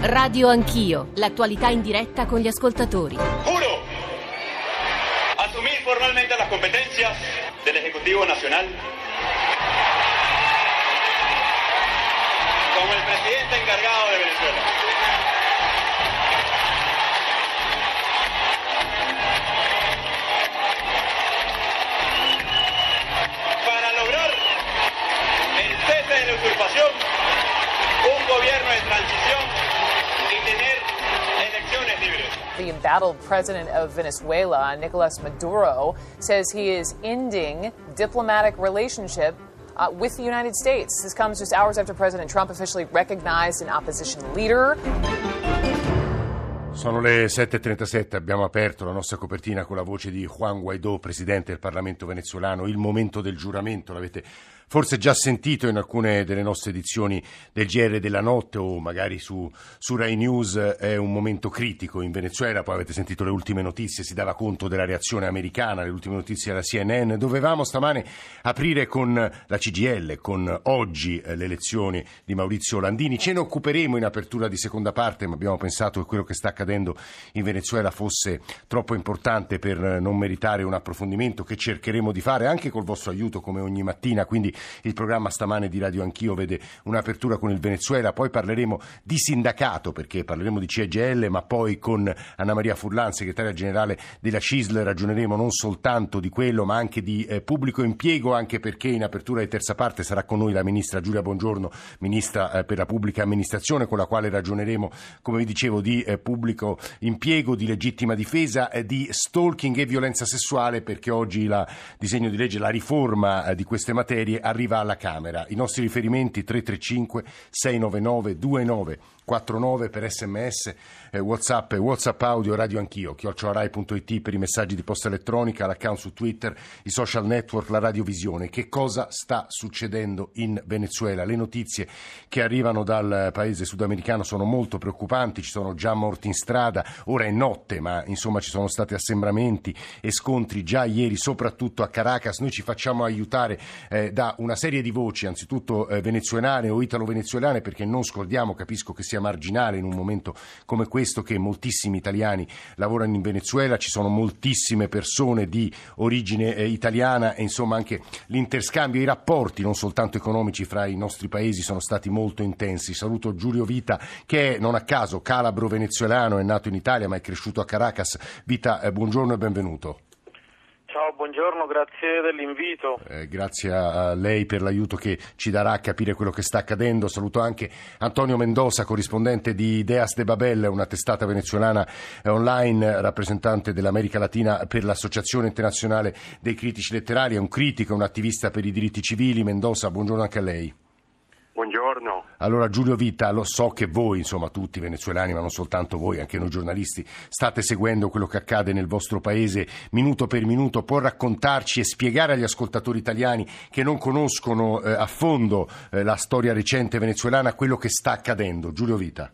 Radio Anch'io, l'attualità in diretta con gli ascoltatori. Juro asumir formalmente las competencias del Ejecutivo Nacional como el presidente encargado de Venezuela. Para lograr el cese de la usurpación, un gobierno de transición The embattled president of Venezuela, Nicolas Maduro, says he is ending diplomatic relationship uh, with the United States. This comes just hours after President Trump officially recognized an opposition leader. Sono le 7.37, abbiamo aperto la nostra copertina con la voce di Juan Guaidó, presidente del Parlamento venezuelano. Il momento del giuramento, l'avete forse già sentito in alcune delle nostre edizioni del GR della notte o magari su, su Rai News, è un momento critico in Venezuela, poi avete sentito le ultime notizie, si dava conto della reazione americana, le ultime notizie della CNN. Dovevamo stamane aprire con la CGL, con oggi eh, le elezioni di Maurizio Landini. Ce ne occuperemo in apertura di seconda parte, ma abbiamo pensato che quello che sta accadendo in Venezuela fosse troppo importante per non meritare un approfondimento che cercheremo di fare anche col vostro aiuto come ogni mattina. Quindi il programma stamane di Radio Anch'io vede un'apertura con il Venezuela, poi parleremo di sindacato perché parleremo di CGL, ma poi con Anna Maria Furlan, segretaria generale della CISL, ragioneremo non soltanto di quello ma anche di eh, pubblico impiego, anche perché in apertura di terza parte sarà con noi la ministra Giulia Bongiorno, ministra eh, per la pubblica amministrazione, con la quale ragioneremo, come vi dicevo, di eh, pubblico impiego, di legittima difesa, eh, di stalking e violenza sessuale, perché oggi il disegno di legge, la riforma eh, di queste materie arriva alla Camera. I nostri riferimenti 335 699 2949 per sms, eh, whatsapp, whatsapp audio, radio anch'io, chiocciolarai.it per i messaggi di posta elettronica, l'account su Twitter, i social network, la radiovisione. Che cosa sta succedendo in Venezuela? Le notizie che arrivano dal paese sudamericano sono molto preoccupanti, ci sono già morti in strada, ora è notte, ma insomma ci sono stati assembramenti e scontri già ieri, soprattutto a Caracas. Noi ci facciamo aiutare eh, da una serie di voci, anzitutto eh, venezuelane o italo-venezuelane, perché non scordiamo, capisco che sia marginale in un momento come questo che moltissimi italiani lavorano in Venezuela, ci sono moltissime persone di origine eh, italiana e insomma anche l'interscambio, i rapporti non soltanto economici fra i nostri paesi sono stati molto intensi. Saluto Giulio Vita che è non a caso calabro venezuelano, è nato in Italia ma è cresciuto a Caracas. Vita, eh, buongiorno e benvenuto. Ciao, buongiorno, grazie dell'invito. Eh, grazie a lei per l'aiuto che ci darà a capire quello che sta accadendo. Saluto anche Antonio Mendoza, corrispondente di Ideas de Babel, una testata venezuelana eh, online, rappresentante dell'America Latina per l'Associazione Internazionale dei Critici Letterari, è un critico, un attivista per i diritti civili. Mendoza, buongiorno anche a lei. Buongiorno. Allora Giulio Vita, lo so che voi, insomma tutti i venezuelani, ma non soltanto voi, anche noi giornalisti, state seguendo quello che accade nel vostro paese minuto per minuto. Può raccontarci e spiegare agli ascoltatori italiani che non conoscono eh, a fondo eh, la storia recente venezuelana quello che sta accadendo? Giulio Vita.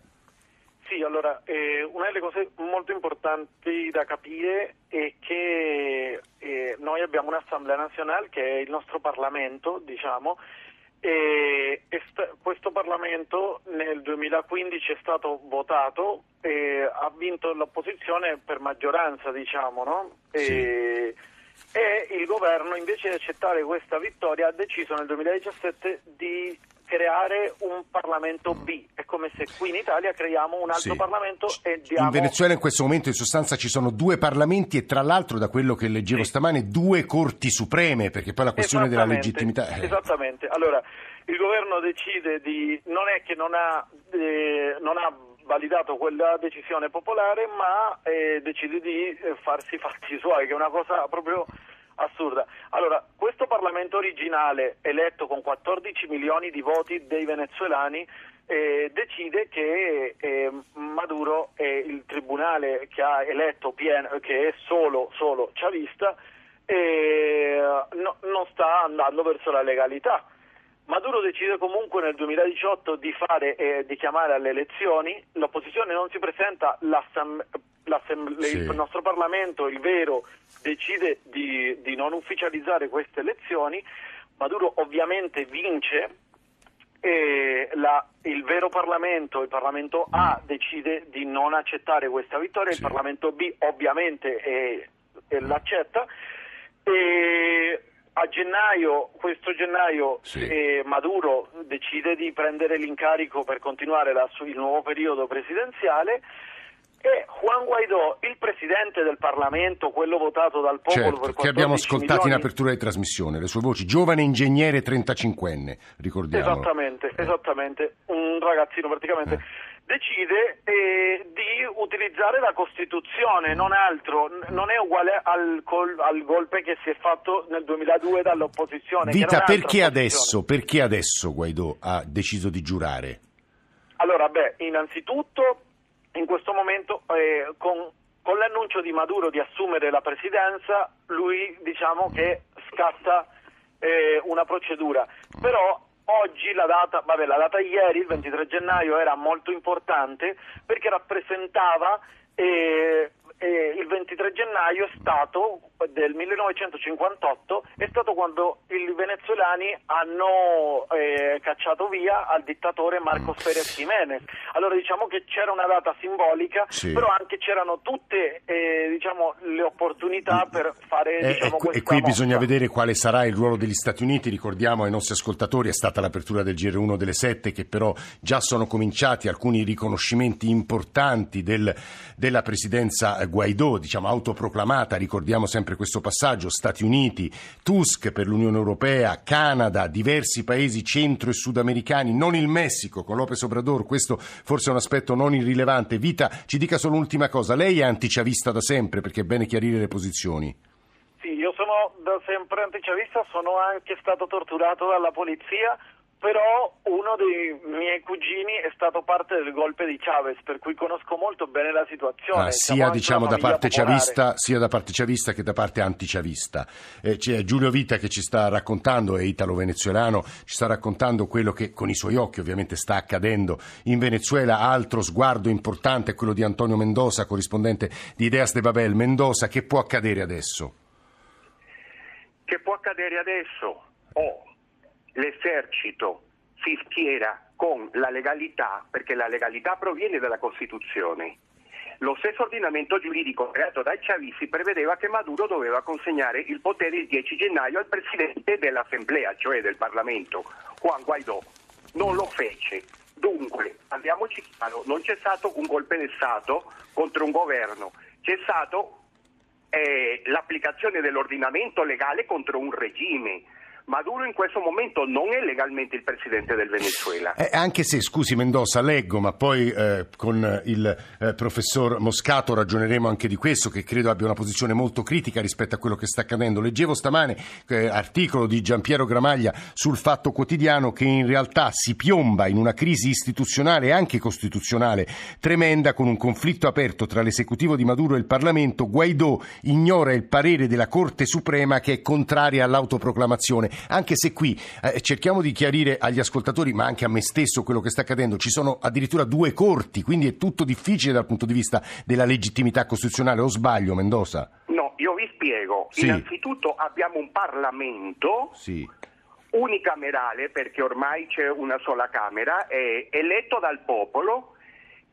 Sì, allora, eh, una delle cose molto importanti da capire è che eh, noi abbiamo un'Assemblea nazionale che è il nostro Parlamento, diciamo, e questo Parlamento nel 2015 è stato votato e ha vinto l'opposizione per maggioranza, diciamo, no? Sì. E, e il governo invece di accettare questa vittoria ha deciso nel 2017 di creare un Parlamento B. È come se qui in Italia creiamo un altro Sì. Parlamento e diamo... In Venezuela in questo momento in sostanza ci sono due parlamenti e tra l'altro da quello che leggevo Sì. stamane due corti supreme perché poi la questione della legittimità... eh, Esattamente. Allora, il governo decide di... non è che non ha, eh, non ha validato quella decisione popolare, ma eh, decide di eh, farsi fatti suoi, che è una cosa proprio assurda. Allora, Parlamento originale, eletto con 14 milioni di voti dei venezuelani, eh, decide che eh, Maduro e il tribunale che ha eletto PN, che è solo, solo chavista, eh, no- non sta andando verso la legalità. Maduro decide comunque nel 2018 di, fare, eh, di chiamare alle elezioni, l'opposizione non si presenta, Sì. il nostro Parlamento, il vero, decide di, di non ufficializzare queste elezioni, Maduro ovviamente vince e la il vero Parlamento, il Parlamento A, decide di non accettare questa vittoria, Sì. il Parlamento B ovviamente eh, eh, l'accetta. E a gennaio, questo gennaio, Sì. eh, Maduro decide di prendere l'incarico per continuare la- il nuovo periodo presidenziale. E Juan Guaidó, il presidente del Parlamento, quello votato dal popolo Certo, per che abbiamo 14 ascoltato in milioni- apertura di trasmissione, le sue voci, giovane ingegnere 35enne, ricordiamo. Esattamente, esattamente, un ragazzino praticamente. Eh. Decide eh, di utilizzare la Costituzione, non altro, non è uguale al, col- al golpe che si è fatto nel 2002 dall'opposizione. Vita, perché adesso, perché adesso Guaidó ha deciso di giurare? Allora, beh, innanzitutto in questo momento eh, con, con l'annuncio di Maduro di assumere la presidenza, lui diciamo che scatta eh, una procedura. Però oggi la data, vabbè, la data ieri, il 23 gennaio, era molto importante perché rappresentava eh, eh, il 23 gennaio è stato del 1958 è stato quando i venezuelani hanno eh, cacciato via al dittatore Marcos Pérez Jiménez. Allora diciamo che c'era una data simbolica, Sì. però anche c'erano tutte eh, diciamo, le opportunità per fare Eh, diciamo, e, qui- qui bisogna mossa. vedere quale sarà il ruolo degli Stati Uniti. Ricordiamo ai nostri ascoltatori, è stata l'apertura del GR1 delle 7, che però già sono cominciati alcuni riconoscimenti importanti del- della presidenza Guaidó, diciamo autoproclamata. Ricordiamo sempre questo passaggio: Stati Uniti, Tusk per l'Unione Europea, Canada, diversi paesi centro e sudamericani, non il Messico con Lopez Obrador. Questo forse è un aspetto non irrilevante. Vita, ci dica solo un'ultima cosa: lei è antichavista da sempre perché è bene chiarire le posizioni. Sì, io sono da sempre antichavista, sono anche stato torturato dalla polizia, però uno dei miei cugini è stato parte del golpe di Chavez, per cui conosco molto bene la situazione. Ah, sia diciamo da parte chavista, sia da parte chavista che da parte antichavista. Eh, c'è Giulio Vita che ci sta raccontando, è italo-venezuelano, ci sta raccontando quello che con i suoi occhi ovviamente sta accadendo in Venezuela. Altro sguardo importante è quello di Antonio Mendoza, corrispondente di Ideas de Babel. Mendoza, che può accadere adesso? Che può accadere adesso? O l'esercito si schiera con la legalità, perché la legalità proviene dalla Costituzione. Lo stesso ordinamento giuridico creato dai chavisti prevedeva che Maduro doveva consegnare il potere il 10 gennaio al presidente dell'Assemblea, cioè del Parlamento, Juan Guaidó. Non lo fece. Dunque, andiamoci chiaro, non c'è stato un golpe di Stato contro un governo, c'è stato eh, l'applicazione dell'ordinamento legale contro un regime. Maduro in questo momento non è legalmente il presidente del Venezuela. Eh, anche se, scusi Mendoza, leggo, ma poi eh, con il eh, professor Moscato ragioneremo anche di questo, che credo abbia una posizione molto critica rispetto a quello che sta accadendo. Leggevo stamane eh, articolo di Giampiero Gramaglia sul Fatto Quotidiano che in realtà si piomba in una crisi istituzionale e anche costituzionale tremenda con un conflitto aperto tra l'esecutivo di Maduro e il Parlamento. Guaidó ignora il parere della Corte Suprema che è contraria all'autoproclamazione anche se qui eh, cerchiamo di chiarire agli ascoltatori, ma anche a me stesso, quello che sta accadendo. Ci sono addirittura due corti, quindi è tutto difficile dal punto di vista della legittimità costituzionale. O sbaglio, Mendoza? No, io vi spiego. Sì. Innanzitutto abbiamo un Parlamento Sì. unicamerale, perché ormai c'è una sola Camera, eletto dal popolo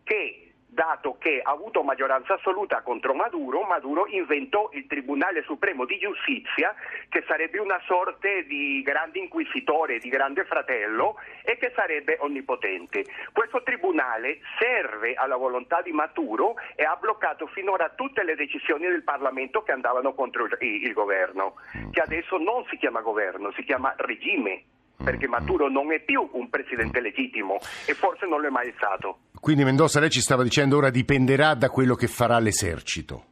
che, dato che ha avuto maggioranza assoluta contro Maduro, Maduro inventò il Tribunale Supremo di Giustizia, che sarebbe una sorte di grande inquisitore, di grande fratello, e che sarebbe onnipotente. Questo tribunale serve alla volontà di Maduro e ha bloccato finora tutte le decisioni del Parlamento che andavano contro il, il governo, che adesso non si chiama governo, si chiama regime perché Maduro non è più un presidente legittimo e forse non lo è mai stato. Quindi Mendoza, lei ci stava dicendo ora dipenderà da quello che farà l'esercito.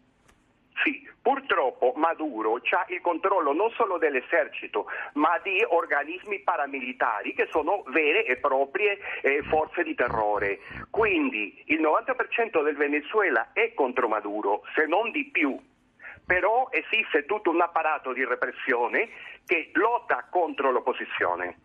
Sì, purtroppo Maduro ha il controllo non solo dell'esercito, ma di organismi paramilitari che sono vere e proprie eh, forze di terrore. Quindi il 90% del Venezuela è contro Maduro, se non di più. Però esiste tutto un apparato di repressione che lotta contro l'opposizione.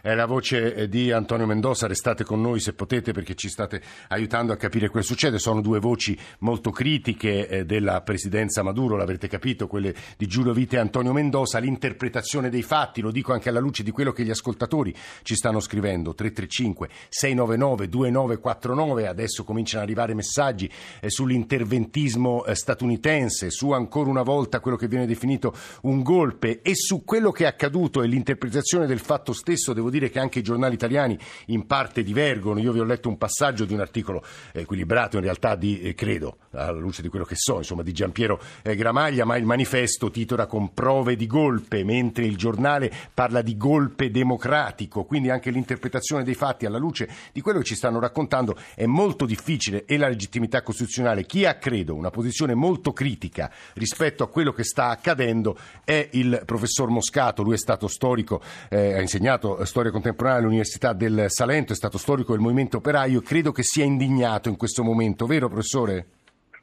È la voce eh, di Antonio Mendoza, restate con noi se potete perché ci state aiutando a capire che succede. Sono due voci molto critiche eh, della presidenza Maduro, l'avrete capito, quelle di Giulio Vite e Antonio Mendoza, l'interpretazione dei fatti, lo dico anche alla luce di quello che gli ascoltatori ci stanno scrivendo, 335 699 2949, adesso cominciano ad arrivare messaggi eh, sull'interventismo statunitense, su ancora una volta quello che viene definito un golpe. E su quello che è accaduto e l'interpretazione del fatto stesso, devo dire dire che anche i giornali italiani in parte divergono. Io vi ho letto un passaggio di un articolo equilibrato, in realtà di, eh, credo, alla luce di quello che so, insomma, di Giampiero eh, Gramaglia, ma il manifesto titola con prove di golpe, mentre il giornale parla di golpe democratico, quindi anche l'interpretazione dei fatti alla luce di quello che ci stanno raccontando è molto difficile e la legittimità costituzionale. Chi ha, credo, una posizione molto critica rispetto a quello che sta accadendo è il professor Moscato, lui è stato storico, eh, ha insegnato storia storia contemporanea all'Università del Salento, è stato storico del movimento operaio, credo che sia indignato in questo momento, vero professore?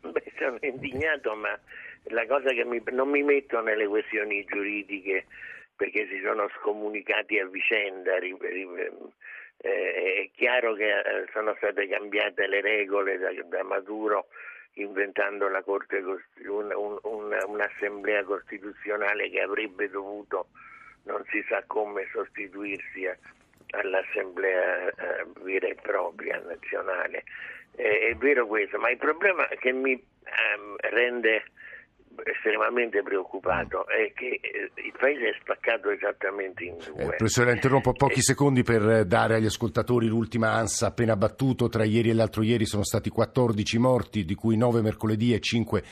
Beh, sono indignato, ma la cosa che mi, non mi metto nelle questioni giuridiche perché si sono scomunicati a vicenda. Eh, è chiaro che eh, sono state cambiate le regole da, da Maduro inventando Corte, un, un, un, un'assemblea costituzionale che avrebbe dovuto non si sa come sostituirsi a, all'assemblea eh, vera e propria nazionale. Eh, è vero questo, ma il problema che mi ehm, rende estremamente preoccupato è che eh, il paese è spaccato esattamente in due. Eh, professore, interrompo pochi eh, secondi per dare agli ascoltatori l'ultima ansa appena battuto. Tra ieri e l'altro ieri sono stati 14 morti, di cui 9 mercoledì e 5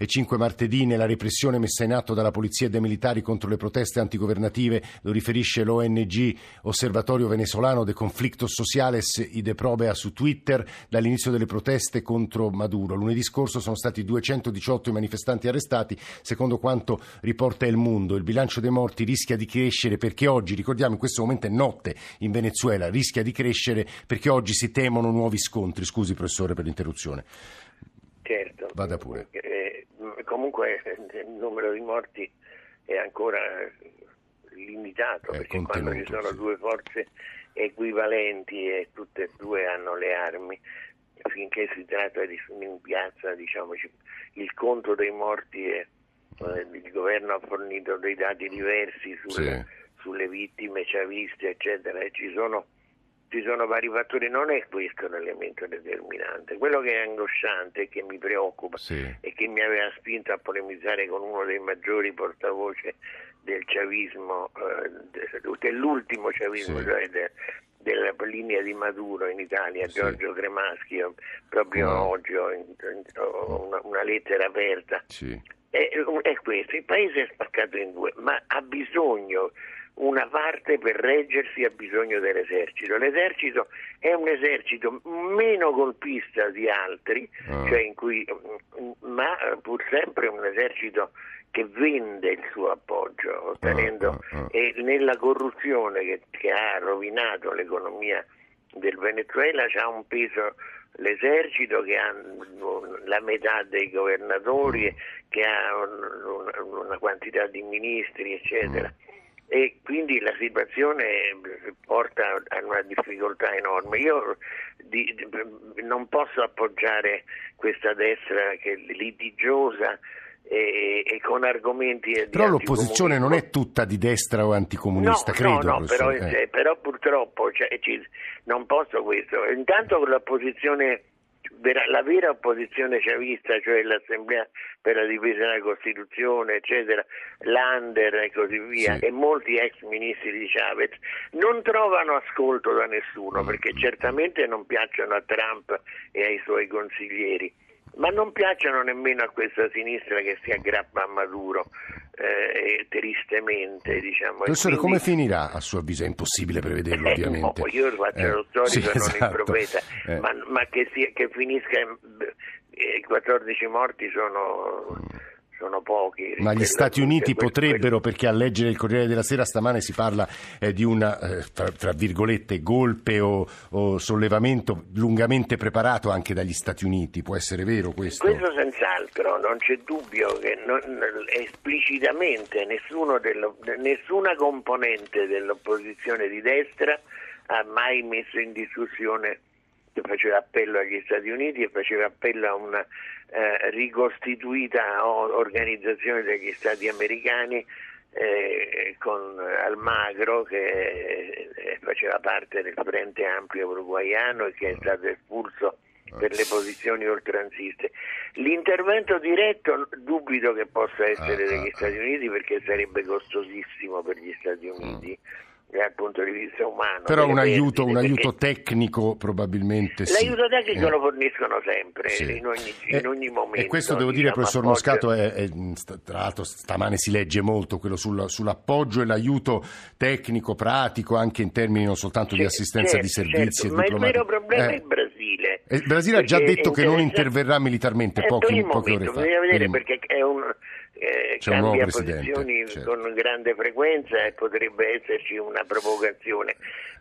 e 5 martedì nella repressione messa in atto dalla polizia e dai militari contro le proteste antigovernative, lo riferisce l'ONG Osservatorio Venezuelano de Conflictos Sociales Ide Probea su Twitter, dall'inizio delle proteste contro Maduro. Lunedì scorso sono stati 218 i manifestanti arrestati, secondo quanto riporta Il Mundo. Il bilancio dei morti rischia di crescere perché oggi, ricordiamo in questo momento è notte in Venezuela, rischia di crescere perché oggi si temono nuovi scontri. Scusi professore per l'interruzione. Certo. Vada pure. Eh, comunque il numero di morti è ancora limitato, è perché quando ci sono sì. due forze equivalenti e tutte e due hanno le armi, finché si tratta di in piazza, diciamo, il conto dei morti è, eh, il governo ha fornito dei dati diversi sulle, sì. sulle vittime chaviste, eccetera, e ci sono ci sono vari fattori, non è questo l'elemento determinante. Quello che è angosciante e che mi preoccupa sì. e che mi aveva spinto a polemizzare con uno dei maggiori portavoce del chavismo, eh, dell'ultimo chavismo, sì. cioè de, della linea di Maduro in Italia, sì. Giorgio Cremaschi, proprio no. oggi ho, ho una, una, lettera aperta. È, è questo, il paese è spaccato in due, ma ha bisogno una parte per reggersi ha bisogno dell'esercito. L'esercito è un esercito meno golpista di altri, ah. cioè cui, ma pur sempre un esercito che vende il suo appoggio, ottenendo ah, ah. e nella corruzione che, che, ha rovinato l'economia del Venezuela c'ha un peso l'esercito che ha la metà dei governatori, mm. che ha una, una quantità di ministri, eccetera. Mm e quindi la situazione porta a una difficoltà enorme. Io di, di, non posso appoggiare questa destra che è litigiosa e, e con argomenti però l'opposizione non è tutta di destra o anticomunista no, credo no, no però, eh. però, purtroppo cioè, ci, non posso questo intanto l'opposizione la vera opposizione chavista, cioè l'Assemblea per la difesa della Costituzione, eccetera, l'Ander e così via, sì. e molti ex ministri di Chavez, non trovano ascolto da nessuno, perché certamente non piacciono a Trump e ai suoi consiglieri, ma non piacciono nemmeno a questa sinistra che si aggrappa a Maduro eh, tristemente. Diciamo. Professore, quindi... come finirà a suo avviso? È impossibile prevederlo, eh, ovviamente. No, io faccio eh, lo storico sì, non esatto. il profeta, eh. ma, ma che, sia, che, finisca. I 14 morti sono. Sono pochi. Ma gli Stati Uniti potrebbero, perché a leggere il Corriere della Sera stamane si parla eh, di un, eh, tra, tra, virgolette, golpe o, o, sollevamento lungamente preparato anche dagli Stati Uniti, può essere vero questo? Questo senz'altro, non c'è dubbio che non, esplicitamente dello, nessuna componente dell'opposizione di destra ha mai messo in discussione faceva appello agli Stati Uniti e faceva appello a una eh, ricostituita organizzazione degli Stati americani eh, con Almagro che eh, faceva parte del Frente Ampio Uruguaiano e che è stato espulso per le posizioni oltranziste. L'intervento diretto dubito che possa essere ah, degli ah, Stati ah. Uniti perché sarebbe costosissimo per gli Stati Uniti dal punto di vista umano. Però un aiuto, un aiuto, tecnico probabilmente sì. L'aiuto tecnico eh. lo forniscono sempre, sì. in, ogni, in, ogni, eh, momento. E questo devo dire, diciamo, professor Moscato, è, è, tra l'altro stamane si legge molto quello sul, sull'appoggio e l'aiuto tecnico, pratico, anche in termini non soltanto certo, di assistenza certo, di servizi certo, Ma il vero problema eh. è il Brasile. Il Brasile ha già detto che non interverrà militarmente, pochi, poche ore fa. Bisogna vedere perché è un eh, cambia posizioni certo. con grande frequenza e potrebbe esserci una provocazione.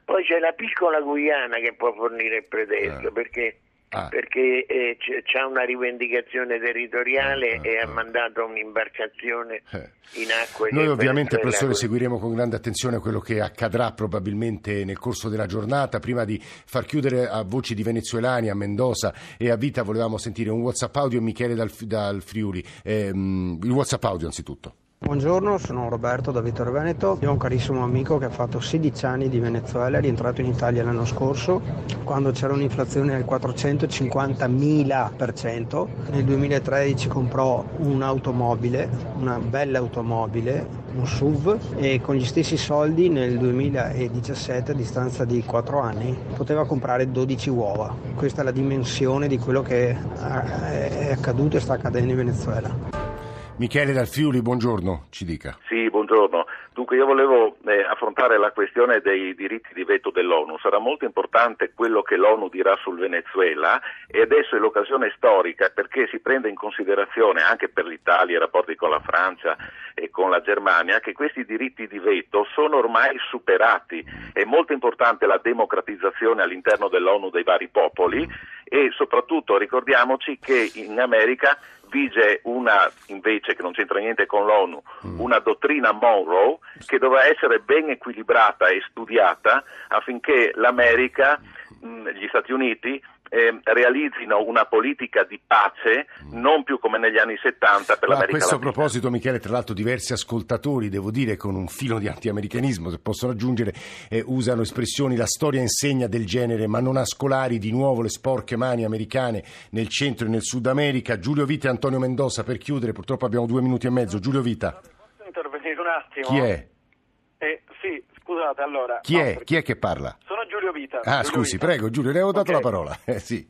Poi c'è la piccola Guyana che può fornire il pretesto, ah. perché Ah. perché eh, c'è una rivendicazione territoriale ah, e ha ah. mandato un'imbarcazione eh. in acque. Noi ovviamente, professore, seguiremo con grande attenzione quello che accadrà probabilmente nel corso della giornata. Prima di far chiudere a voci di venezuelani, a Mendoza e a Vita, volevamo sentire un WhatsApp audio Michele dal, dal Friuli. Eh, il WhatsApp audio anzitutto. Buongiorno, sono Roberto da Vittorio Veneto. Io ho un carissimo amico che ha fatto 16 anni di Venezuela, è rientrato in Italia l'anno scorso quando c'era un'inflazione del 450.000%. Nel 2013 comprò un'automobile, una bella automobile, un SUV e con gli stessi soldi nel 2017, a distanza di 4 anni, poteva comprare 12 uova. Questa è la dimensione di quello che è accaduto e sta accadendo in Venezuela. Michele Dal Friuli, buongiorno, ci dica. Sì, buongiorno. Dunque io volevo eh, affrontare la questione dei diritti di veto dell'ONU. Sarà molto importante quello che l'ONU dirà sul Venezuela e adesso è l'occasione storica perché si prende in considerazione anche per l'Italia, i rapporti con la Francia e con la Germania, che questi diritti di veto sono ormai superati. È molto importante la democratizzazione all'interno dell'ONU dei vari popoli e soprattutto ricordiamoci che in America vige una, invece che non c'entra niente con l'ONU, mm. una dottrina Monroe che doveva essere ben equilibrata e studiata affinché l'America, mh, gli Stati Uniti, eh, realizzino una politica di pace non più come negli anni 70 per Ma l'America A questo Latina. proposito, Michele, tra l'altro diversi ascoltatori, devo dire, con un filo di antiamericanismo, se posso raggiungere, eh, usano espressioni la storia insegna del genere, ma non a scolari di nuovo le sporche mani americane nel centro e nel Sud America. Giulio Vita e Antonio Mendoza, per chiudere, purtroppo abbiamo due minuti e mezzo. Giulio Vita. Posso intervenire un attimo? Chi è? Eh, sì, scusate, allora... Chi, no, è? Chi è che parla? Sono Giulio Vita. Ah, Giulio scusi, Vita. prego, Giulio, le avevo dato okay. la parola. Eh, sì.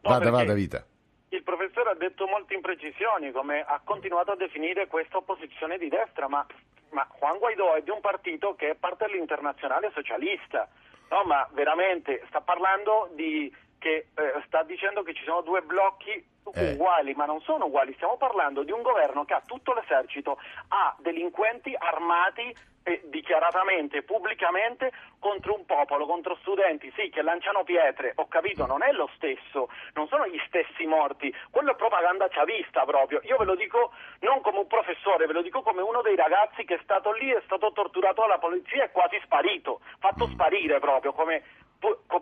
Vada, no, vada, Vita. Il professore ha detto molte imprecisioni, come ha continuato a definire questa opposizione di destra, ma, ma Juan Guaidó è di un partito che è parte dell'internazionale socialista. No, ma veramente sta parlando di che eh, sta dicendo che ci sono due blocchi eh. uguali, ma non sono uguali. Stiamo parlando di un governo che ha tutto l'esercito, ha delinquenti armati eh, dichiaratamente, pubblicamente contro un popolo, contro studenti, sì, che lanciano pietre, ho capito, non è lo stesso, non sono gli stessi morti, quello è propaganda chavista proprio. Io ve lo dico non come un professore, ve lo dico come uno dei ragazzi che è stato lì, è stato torturato dalla polizia e quasi sparito, fatto sparire proprio, come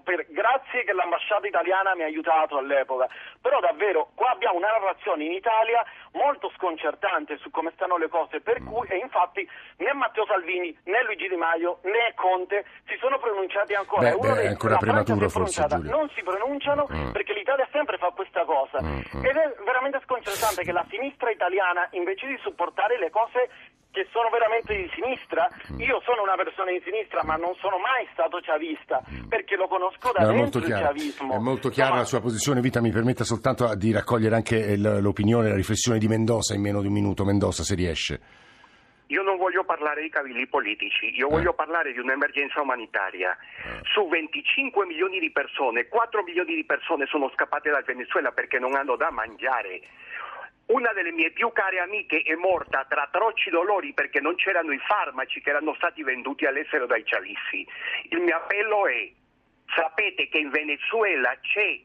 per, grazie che l'ambasciata italiana mi ha aiutato all'epoca, però davvero qua abbiamo una narrazione in Italia molto sconcertante su come stanno le cose, per mm. cui e infatti né Matteo Salvini né Luigi Di Maio né Conte si sono pronunciati ancora. Beh, beh, è ancora prematuro forse Giulio. Non si pronunciano mm. perché l'Italia sempre fa questa cosa mm, mm. ed è veramente sconcertante che la sinistra italiana invece di supportare le cose che sono veramente di sinistra. Mm. Io sono una persona di sinistra, ma non sono mai stato chavista, mm. perché lo conosco da no, dentro il chavismo. È molto chiara no, la sua posizione, Vita, mi permetta soltanto di raccogliere anche l'opinione, la riflessione di Mendoza in meno di un minuto. Mendoza, se riesce. Io non voglio parlare di cavilli politici, io eh. voglio parlare di un'emergenza umanitaria. Eh. Su 25 milioni di persone, 4 milioni di persone sono scappate dal Venezuela perché non hanno da mangiare una delle mie più care amiche è morta tra atroci dolori perché non c'erano i farmaci che erano stati venduti all'estero dai cialissi. Il mio appello è, sapete che in Venezuela c'è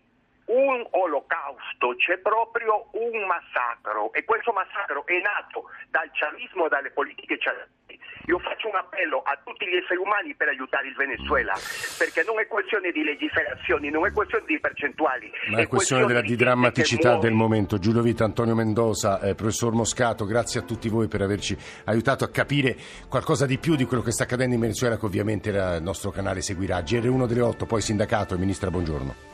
un olocausto, c'è proprio un massacro e questo massacro è nato dal chavismo e dalle politiche chavisti. Io faccio un appello a tutti gli esseri umani per aiutare il Venezuela, perché non è questione di legislazioni, non è questione di percentuali. Ma è, è questione, della, di, di drammaticità del momento. Giulio Vita, Antonio Mendoza, eh, professor Moscato, grazie a tutti voi per averci aiutato a capire qualcosa di più di quello che sta accadendo in Venezuela, che ovviamente il nostro canale seguirà. GR1 delle 8, poi sindacato e ministra, buongiorno.